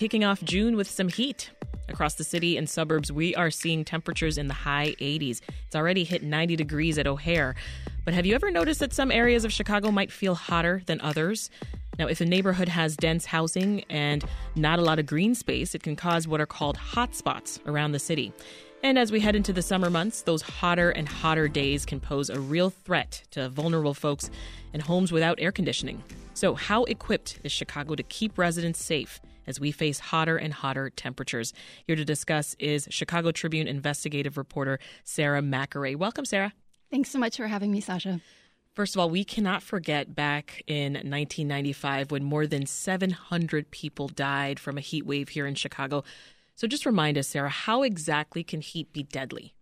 Kicking off June with some heat. Across the city and suburbs, we are seeing temperatures in the high 80s. It's already hit 90 degrees at O'Hare. But have you ever noticed that some areas of Chicago might feel hotter than others? Now, if a neighborhood has dense housing and not a lot of green space, it can cause what are called hot spots around the city. And as we head into the summer months, those hotter and hotter days can pose a real threat to vulnerable folks and homes without air conditioning. So, how equipped is Chicago to keep residents safe? As we face hotter and hotter temperatures. Here to discuss is Chicago Tribune investigative reporter Sarah Macaraeg. Welcome, Sarah. Thanks so much for having me, Sasha. First of all, we cannot forget back in 1995 when more than 700 people died from a heat wave here in Chicago. So just remind us, Sarah, how exactly can heat be deadly?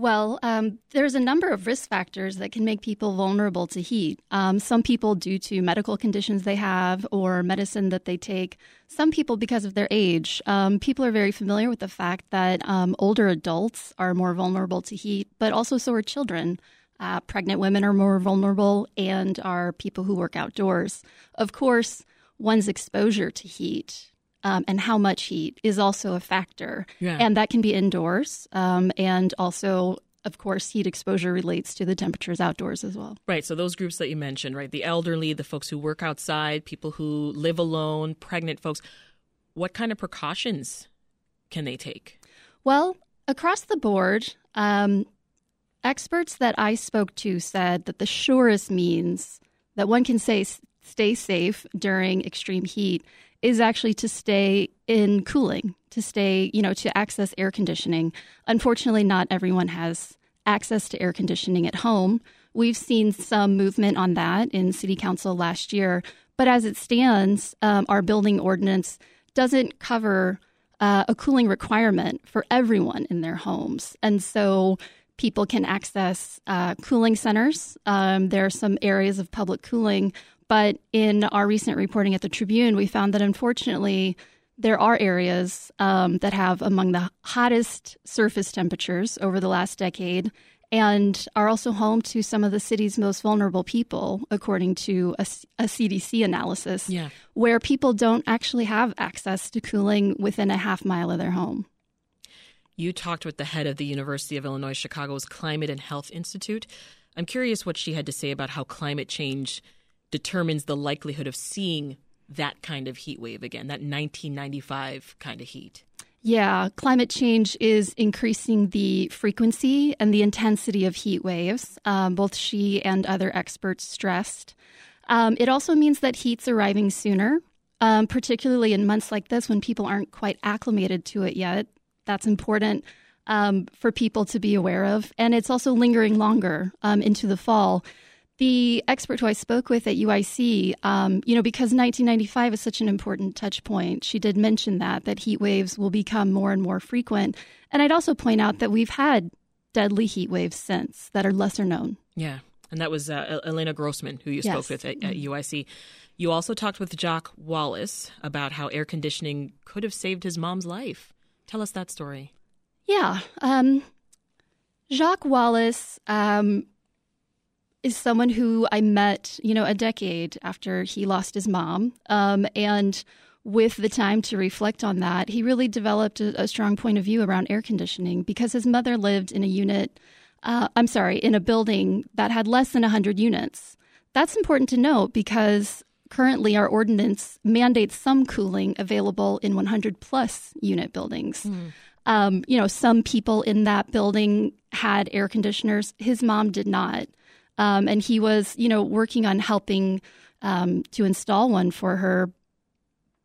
Well, um, there's a number of risk factors that can make people vulnerable to heat. Um, some people, due to medical conditions they have or medicine that they take, some people, because of their age. Um, people are very familiar with the fact that um, older adults are more vulnerable to heat, but also so are children. Uh, pregnant women are more vulnerable, and are people who work outdoors. Of course, one's exposure to heat um, and how much heat is also a factor. Yeah. And that can be indoors. Um, and also, of course, heat exposure relates to the temperatures outdoors as well. Right. So, those groups that you mentioned, right? The elderly, the folks who work outside, people who live alone, pregnant folks. What kind of precautions can they take? Well, across the board, um, experts that I spoke to said that the surest means that one can say stay safe during extreme heat is actually to stay in cooling, to stay, you know, to access air conditioning. Unfortunately, not everyone has access to air conditioning at home. We've seen some movement on that in City Council last year, but as it stands, um, our building ordinance doesn't cover uh, a cooling requirement for everyone in their homes. And so people can access uh, cooling centers. Um, there are some areas of public cooling but in our recent reporting at the Tribune, we found that unfortunately, there are areas um, that have among the hottest surface temperatures over the last decade and are also home to some of the city's most vulnerable people, according to a, a, CDC analysis, yeah. where people don't actually have access to cooling within a half mile of their home. You talked with the head of the University of Illinois Chicago's Climate and Health Institute. I'm curious what she had to say about how climate change determines the likelihood of seeing that kind of heat wave again, that 1995 kind of heat. Yeah, climate change is increasing the frequency and the intensity of heat waves, um, both she and other experts stressed. Um, it also means that heat's arriving sooner, um, particularly in months like this when people aren't quite acclimated to it yet. That's important um, for people to be aware of. And it's also lingering longer um, into the fall the expert who I spoke with at UIC, um, you know, because 1995 is such an important touch point, she did mention that that heat waves will become more and more frequent. And I'd also point out that we've had deadly heat waves since that are lesser known. Yeah, and that was uh, Elena Grossman who you yes. spoke with at, at mm-hmm. UIC. You also talked with Jacques Wallace about how air conditioning could have saved his mom's life. Tell us that story. Yeah. Um, Jacques Wallace um, is someone who I met, you know, a decade after he lost his mom. Um, and with the time to reflect on that, he really developed a, a, strong point of view around air conditioning because his mother lived in a unit, uh, I'm sorry, in a building that had less than 100 units. That's important to note because currently our ordinance mandates some cooling available in 100 plus unit buildings. Mm. Um, you know, some people in that building had air conditioners. His mom did not. Um, and he was, you know, working on helping um, to install one for her.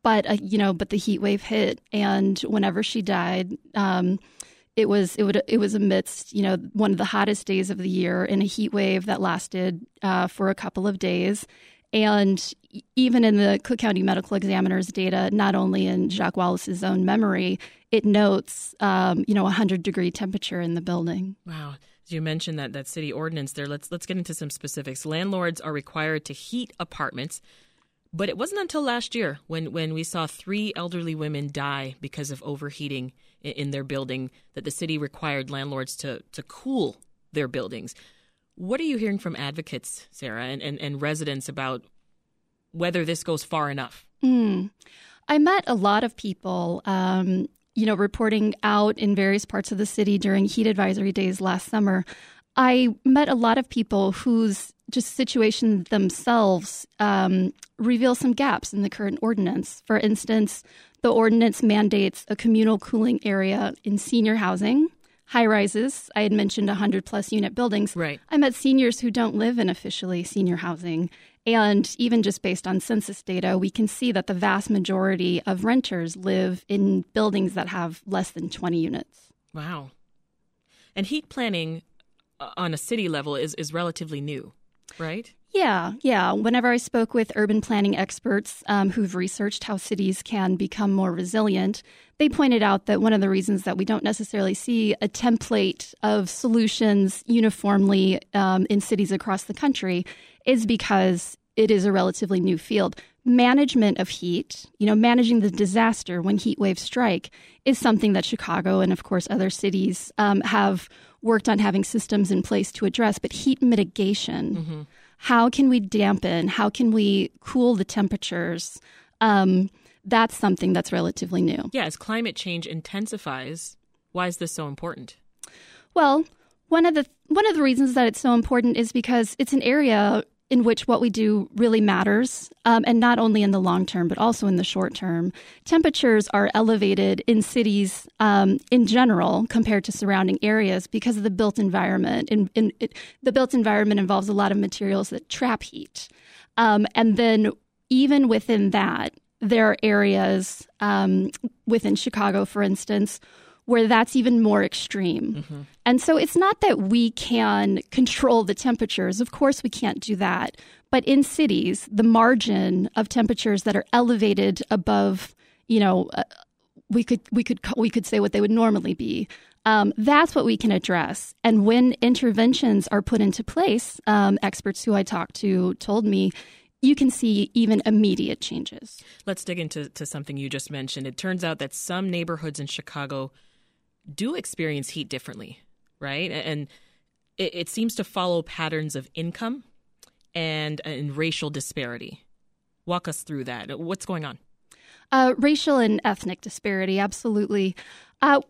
But uh, you know, but the heat wave hit, and whenever she died, um, it was it would it was amidst you know one of the hottest days of the year in a heat wave that lasted uh, for a couple of days. And even in the Cook County Medical Examiner's data, not only in Jacques Wallace's own memory, it notes, um, you know, a 100 degree temperature in the building. Wow you mentioned that that city ordinance there. Let's let's get into some specifics. Landlords are required to heat apartments, but it wasn't until last year when when we saw three elderly women die because of overheating in, in their building that the city required landlords to to cool their buildings. What are you hearing from advocates, Sarah, and, and, and residents about whether this goes far enough? Mm. I met a lot of people, um, you know, reporting out in various parts of the city during heat advisory days last summer. I met a lot of people whose just situation themselves um, reveal some gaps in the current ordinance. For instance, the ordinance mandates a communal cooling area in senior housing, high rises. I had mentioned 100 plus unit buildings. Right. I met seniors who don't live in officially senior housing. And even just based on census data, we can see that the vast majority of renters live in buildings that have less than 20 units. Wow. And heat planning uh, on a city level is, is relatively new, right? Yeah, yeah. Whenever I spoke with urban planning experts um, who've researched how cities can become more resilient, they pointed out that one of the reasons that we don't necessarily see a template of solutions uniformly um, in cities across the country is because it is a relatively new field. Management of heat, you know, managing the disaster when heat waves strike, is something that Chicago and, of course, other cities um, have worked on having systems in place to address. But heat mitigation, mm-hmm. How can we dampen? How can we cool the temperatures? Um, that's something that's relatively new. Yeah, as climate change intensifies, why is this so important? Well, one of the one of the reasons that it's so important is because it's an area in which what we do really matters, um, and not only in the long term, but also in the short term. Temperatures are elevated in cities um, in general compared to surrounding areas because of the built environment. In it, the built environment involves a lot of materials that trap heat. Um, and then, even within that, there are areas um, within Chicago, for instance, where that's even more extreme. Mm-hmm. And so it's not that we can control the temperatures. Of course, we can't do that. But in cities, the margin of temperatures that are elevated above, you know, uh, we could we could we could say what they would normally be. Um, that's what we can address. And when interventions are put into place, um, experts who I talked to told me you can see even immediate changes. Let's dig into to something you just mentioned. It turns out that some neighborhoods in Chicago do experience heat differently, right? And it, it seems to follow patterns of income and, and racial disparity. Walk us through that. What's going on? Uh, racial and ethnic disparity, absolutely. Uh,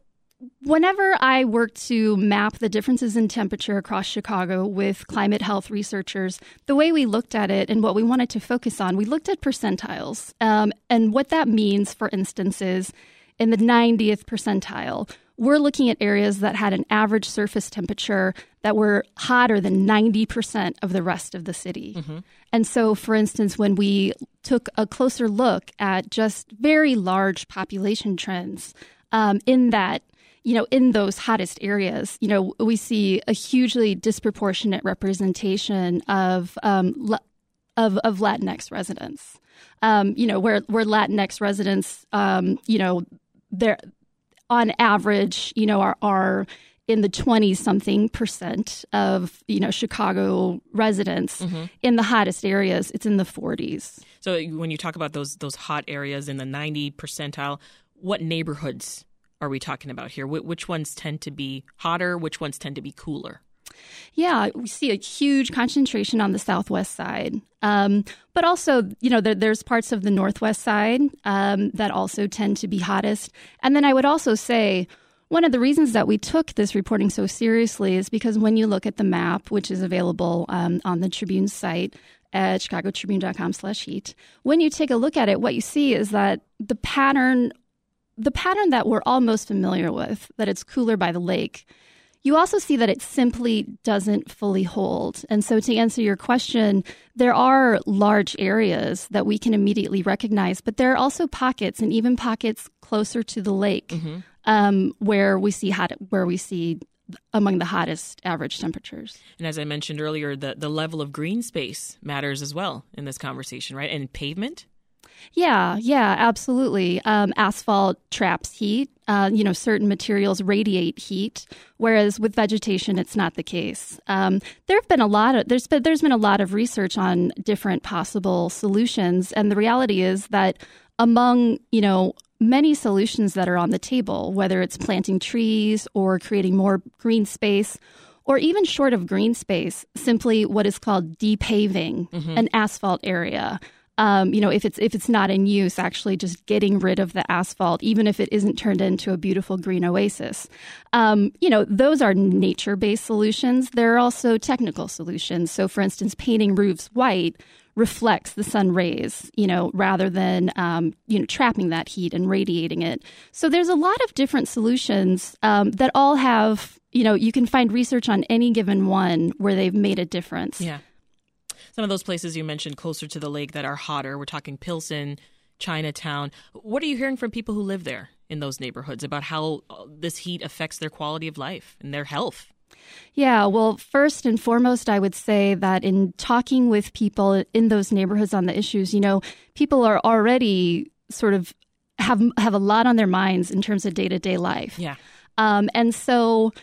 whenever I worked to map the differences in temperature across Chicago with climate health researchers, the way we looked at it and what we wanted to focus on, we looked at percentiles. Um, and what that means, for instance, is in the 90th percentile, we're looking at areas that had an average surface temperature that were hotter than 90% of the rest of the city. Mm-hmm. And so, for instance, when we took a closer look at just very large population trends um, in that, you know, in those hottest areas, you know, we see a hugely disproportionate representation of um, of, of Latinx residents. Um, you know, where where Latinx residents, um, you know, they're on average, you know, are, are in the 20 something percent of, you know, Chicago residents. Mm-hmm. In the hottest areas, it's in the 40s. So when you talk about those those hot areas in the 90 percentile, what neighborhoods are we talking about here? Which ones tend to be hotter? Which ones tend to be cooler? Yeah, we see a huge concentration on the southwest side. Um, but also, you know, there, there's parts of the northwest side um, that also tend to be hottest. And then I would also say, one of the reasons that we took this reporting so seriously is because when you look at the map, which is available um, on the Tribune site at chicagotribune.com slash heat, when you take a look at it, what you see is that the pattern, the pattern that we're all most familiar with, that it's cooler by the lake, you also see that it simply doesn't fully hold. And so, to answer your question, there are large areas that we can immediately recognize, but there are also pockets, and even pockets closer to the lake, mm-hmm. um, where we see hot, where we see among the hottest average temperatures. And as I mentioned earlier, the, the level of green space matters as well in this conversation, right? And pavement? Yeah, yeah, absolutely. Um, asphalt traps heat. Uh, you know, certain materials radiate heat, whereas with vegetation, it's not the case. Um, there have been a lot of there's been there's been a lot of research on different possible solutions, and the reality is that among you know many solutions that are on the table, whether it's planting trees or creating more green space or even short of green space, simply what is called depaving mm-hmm. an asphalt area Um, you know, if it's if it's not in use, actually just getting rid of the asphalt, even if it isn't turned into a beautiful green oasis. Um, you know, those are nature-based solutions. There are also technical solutions. So, for instance, painting roofs white reflects the sun rays, you know, rather than um, you know trapping that heat and radiating it. So there's a lot of different solutions um, that all have, you know, you can find research on any given one where they've made a difference. Yeah. Some of those places you mentioned closer to the lake that are hotter. We're talking Pilsen, Chinatown. What are you hearing from people who live there in those neighborhoods about how uh, this heat affects their quality of life and their health? Yeah, well, first and foremost, I would say that in talking with people in those neighborhoods on the issues, you know, people are already sort of have have a lot on their minds in terms of day to day life. Yeah, um, and so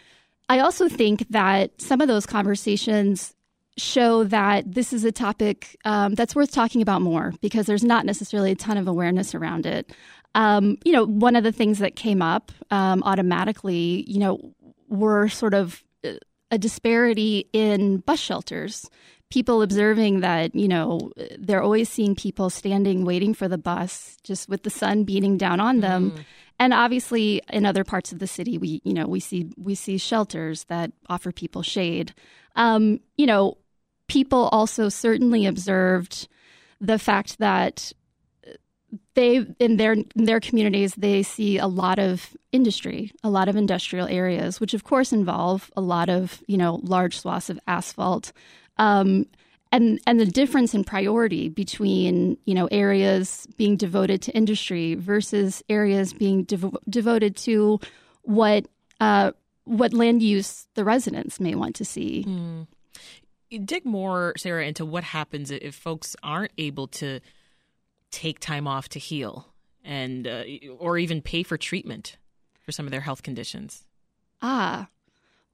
I also think that some of those conversations show that this is a topic um, that's worth talking about more because there's not necessarily a ton of awareness around it. Um, you know, one of the things that came up um, automatically, you know, were sort of a disparity in bus shelters. People observing that, you know, they're always seeing people standing waiting for the bus just with the sun beating down on them. Mm. And obviously in other parts of the city we, you know, we see we see shelters that offer people shade. Um, you know, people also certainly observed the fact that they in their in their communities they see a lot of industry, a lot of industrial areas, which of course involve a lot of you know large swaths of asphalt, um, and and the difference in priority between you know areas being devoted to industry versus areas being devo- devoted to what uh, what land use the residents may want to see. Mm. Dig more, Sarah, into what happens if folks aren't able to take time off to heal and uh, or even pay for treatment for some of their health conditions? Ah,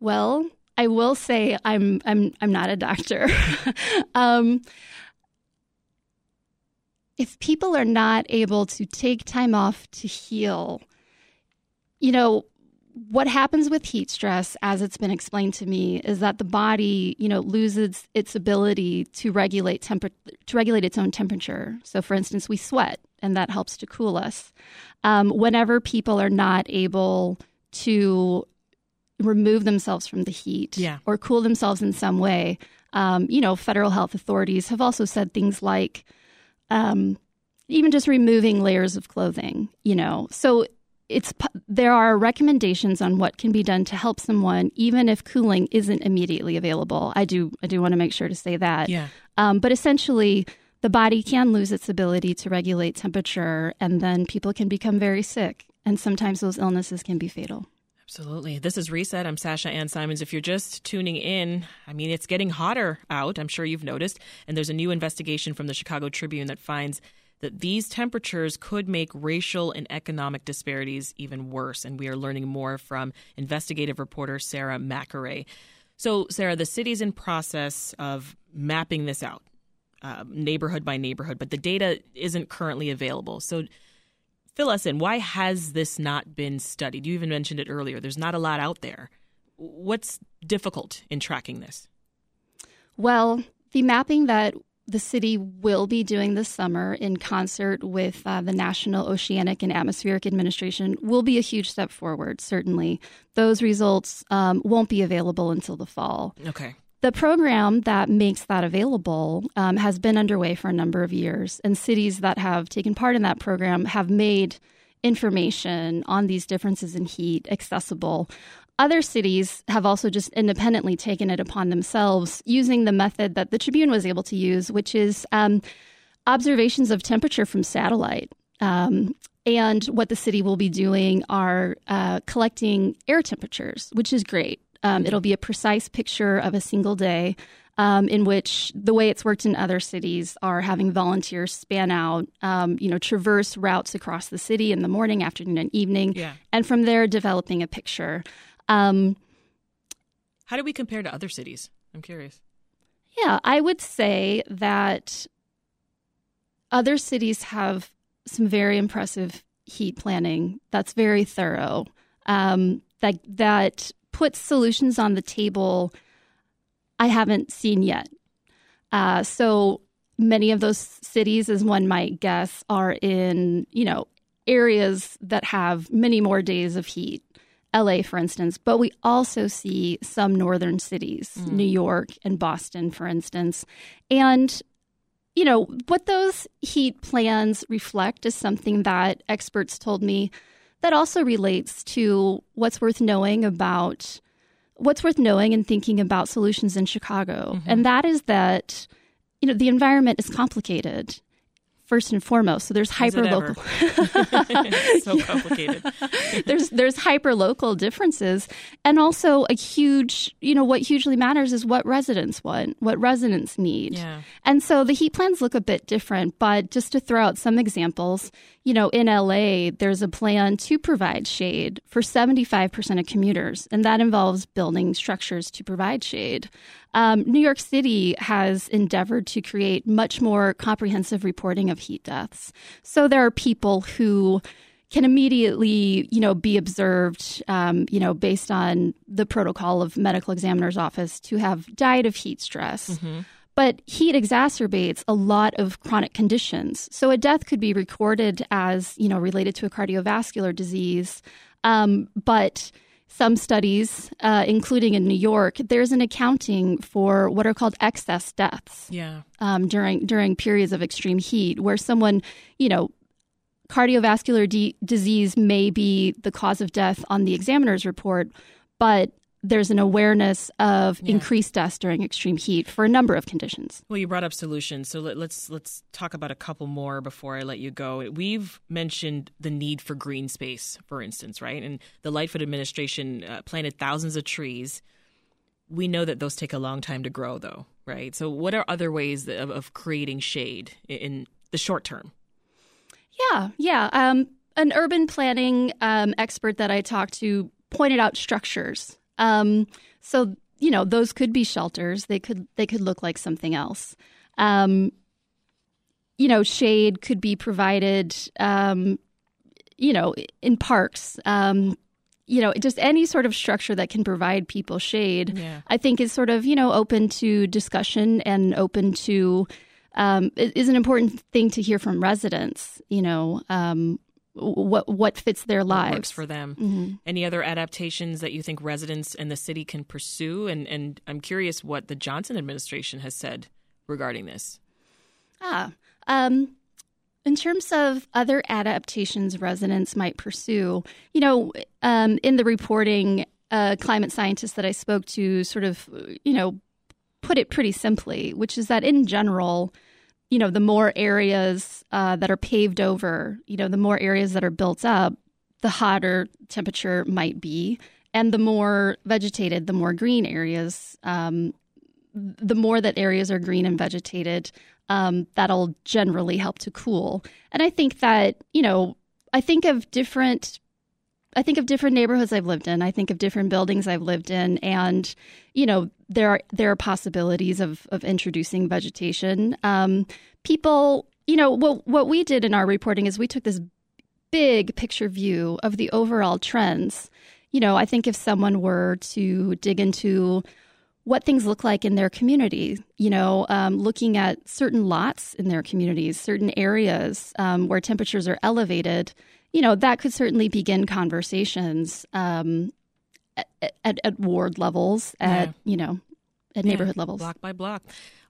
well, I will say I'm I'm I'm not a doctor. um, if people are not able to take time off to heal, you know, what happens with heat stress, as it's been explained to me, is that the body, you know, loses its ability to regulate temper- to regulate its own temperature. So, for instance, we sweat, and that helps to cool us. Um, whenever people are not able to remove themselves from the heat yeah. or cool themselves in some way, um, you know, federal health authorities have also said things like. Um, even just removing layers of clothing, you know. So it's there are recommendations on what can be done to help someone even if cooling isn't immediately available i do i do want to make sure to say that yeah um, but essentially the body can lose its ability to regulate temperature and then people can become very sick and sometimes those illnesses can be fatal Absolutely. This is Reset. I'm Sasha Ann Simons. If you're just tuning in, I mean, it's getting hotter out. I'm sure you've noticed. And there's a new investigation from the Chicago Tribune that finds that these temperatures could make racial and economic disparities even worse. And we are learning more from investigative reporter Sarah Macaraeg. So, Sarah, the city's in process of mapping this out, uh, neighborhood by neighborhood, but the data isn't currently available. So, fill us in. Why has this not been studied? You even mentioned it earlier. There's not a lot out there. What's difficult in tracking this? Well, the mapping that the city will be doing this summer in concert with uh, the National Oceanic and Atmospheric Administration will be a huge step forward, certainly. Those results um, won't be available until the fall. Okay. The program that makes that available um, has been underway for a number of years, and cities that have taken part in that program have made information on these differences in heat accessible other cities have also just independently taken it upon themselves using the method that the Tribune was able to use, which is um, observations of temperature from satellite. Um, and what the city will be doing are uh, collecting air temperatures, which is great. Um, it'll be a precise picture of a single day um, in which the way it's worked in other cities are having volunteers span out, um, you know, traverse routes across the city in the morning, afternoon, and evening, yeah. and from there developing a picture. Um, How do we compare to other cities? I'm curious. Yeah, I would say that other cities have some very impressive heat planning that's very thorough. Um, that that puts solutions on the table I haven't seen yet. Uh, so many of those cities, as one might guess, are in, you know, areas that have many more days of heat. LA, for instance, but we also see some northern cities, mm. New York and Boston, for instance. And, you know, what those heat plans reflect is something that experts told me that also relates to what's worth knowing about what's worth knowing and thinking about solutions in Chicago. Mm-hmm. And that is that, you know, the environment is complicated first and foremost. So there's hyper local. so complicated. there's there's hyper local differences, and also a huge. You know what hugely matters is what residents want, what residents need. Yeah. And so the heat plans look a bit different. But just to throw out some examples, you know, in LA, there's a plan to provide shade for 75% of commuters, and that involves building structures to provide shade. Um, New York City has endeavored to create much more comprehensive reporting of heat deaths. So there are people who can immediately, you know, be observed, um, you know, based on the protocol of medical examiner's office to have died of heat stress. Mm-hmm. But heat exacerbates a lot of chronic conditions. So a death could be recorded as, you know, related to a cardiovascular disease. Um, but some studies, uh, including in New York, there's an accounting for what are called excess deaths. Yeah. Um, during during periods of extreme heat, where someone, you know, cardiovascular de- disease may be the cause of death on the examiner's report, but there's an awareness of yeah. increased deaths during extreme heat for a number of conditions. Well, you brought up solutions, so let, us let's, let's talk about a couple more before I let you go. We've mentioned the need for green space, for instance, right? And the Lightfoot administration uh, planted thousands of trees. We know that those take a long time to grow, though, right? So, what are other ways of, of creating shade in the short term? Yeah, yeah. Um, an urban planning um, expert that I talked to pointed out structures um, so you know those could be shelters. They could they could look like something else. Um, you know, shade could be provided. Um, you know, in parks. Um, you know, just any sort of structure that can provide people shade. Yeah. I think is sort of you know open to discussion and open to um, is an important thing to hear from residents. You know, um, what what fits their lives works for them. Mm-hmm. Any other adaptations that you think residents in the city can pursue? And and I'm curious what the Johnson administration has said regarding this. Ah, um, in terms of other adaptations residents might pursue, you know, um, in the reporting, uh, climate scientists that I spoke to sort of, you know, put it pretty simply, which is that in general you know, the more areas uh, that are paved over, you know, the more areas that are built up, the hotter temperature might be. And the more vegetated, the more green areas, um, the more that areas are green and vegetated, um, that'll generally help to cool. And I think that, you know, I think of different I think of different neighborhoods I've lived in. I think of different buildings I've lived in, and you know there are there are possibilities of of introducing vegetation. Um, people, you know, what what we did in our reporting is we took this big picture view of the overall trends. You know, I think if someone were to dig into what things look like in their community, you know, um, looking at certain lots in their communities, certain areas um, where temperatures are elevated you know, that could certainly begin conversations um, at, at, at, ward levels, at, yeah. you know, at neighborhood yeah, levels. Block by block.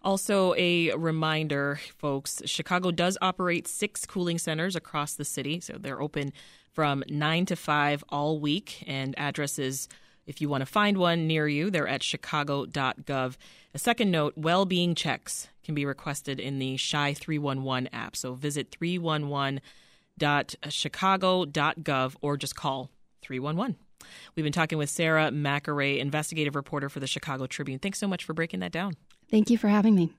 Also, a reminder, folks Chicago does operate six cooling centers across the city. So they're open from 9 to 5 all week. And addresses, if you want to find one near you, they're at chicago.gov. A second note well being checks can be requested in the Chi 311 app. So visit 311 chicago.gov or just call 311. We've been talking with Sarah Macaraeg, investigative reporter for the Chicago Tribune. Thanks so much for breaking that down. Thank you for having me.